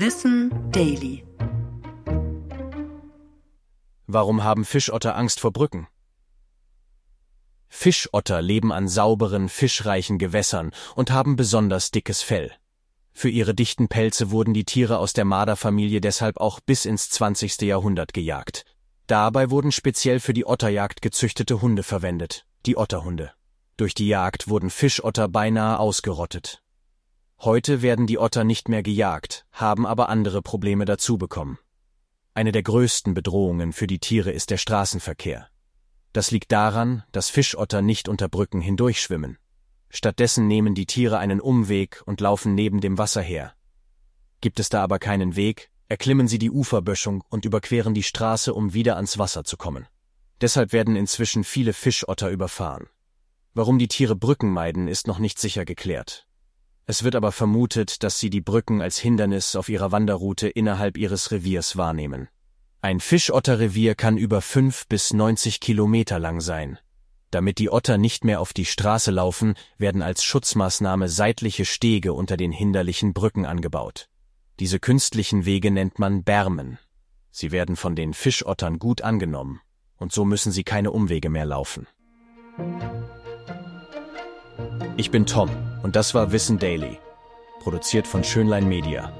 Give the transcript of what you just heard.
Wissen Daily. Warum haben Fischotter Angst vor Brücken? Fischotter leben an sauberen, fischreichen Gewässern und haben besonders dickes Fell. Für ihre dichten Pelze wurden die Tiere aus der Marderfamilie deshalb auch bis ins 20. Jahrhundert gejagt. Dabei wurden speziell für die Otterjagd gezüchtete Hunde verwendet, die Otterhunde. Durch die Jagd wurden Fischotter beinahe ausgerottet. Heute werden die Otter nicht mehr gejagt, haben aber andere Probleme dazu bekommen. Eine der größten Bedrohungen für die Tiere ist der Straßenverkehr. Das liegt daran, dass Fischotter nicht unter Brücken hindurchschwimmen. Stattdessen nehmen die Tiere einen Umweg und laufen neben dem Wasser her. Gibt es da aber keinen Weg, erklimmen sie die Uferböschung und überqueren die Straße, um wieder ans Wasser zu kommen. Deshalb werden inzwischen viele Fischotter überfahren. Warum die Tiere Brücken meiden, ist noch nicht sicher geklärt. Es wird aber vermutet, dass sie die Brücken als Hindernis auf ihrer Wanderroute innerhalb ihres Reviers wahrnehmen. Ein Fischotterrevier kann über fünf bis neunzig Kilometer lang sein. Damit die Otter nicht mehr auf die Straße laufen, werden als Schutzmaßnahme seitliche Stege unter den hinderlichen Brücken angebaut. Diese künstlichen Wege nennt man Bermen. Sie werden von den Fischottern gut angenommen, und so müssen sie keine Umwege mehr laufen. Ich bin Tom und das war Wissen Daily, produziert von Schönlein Media.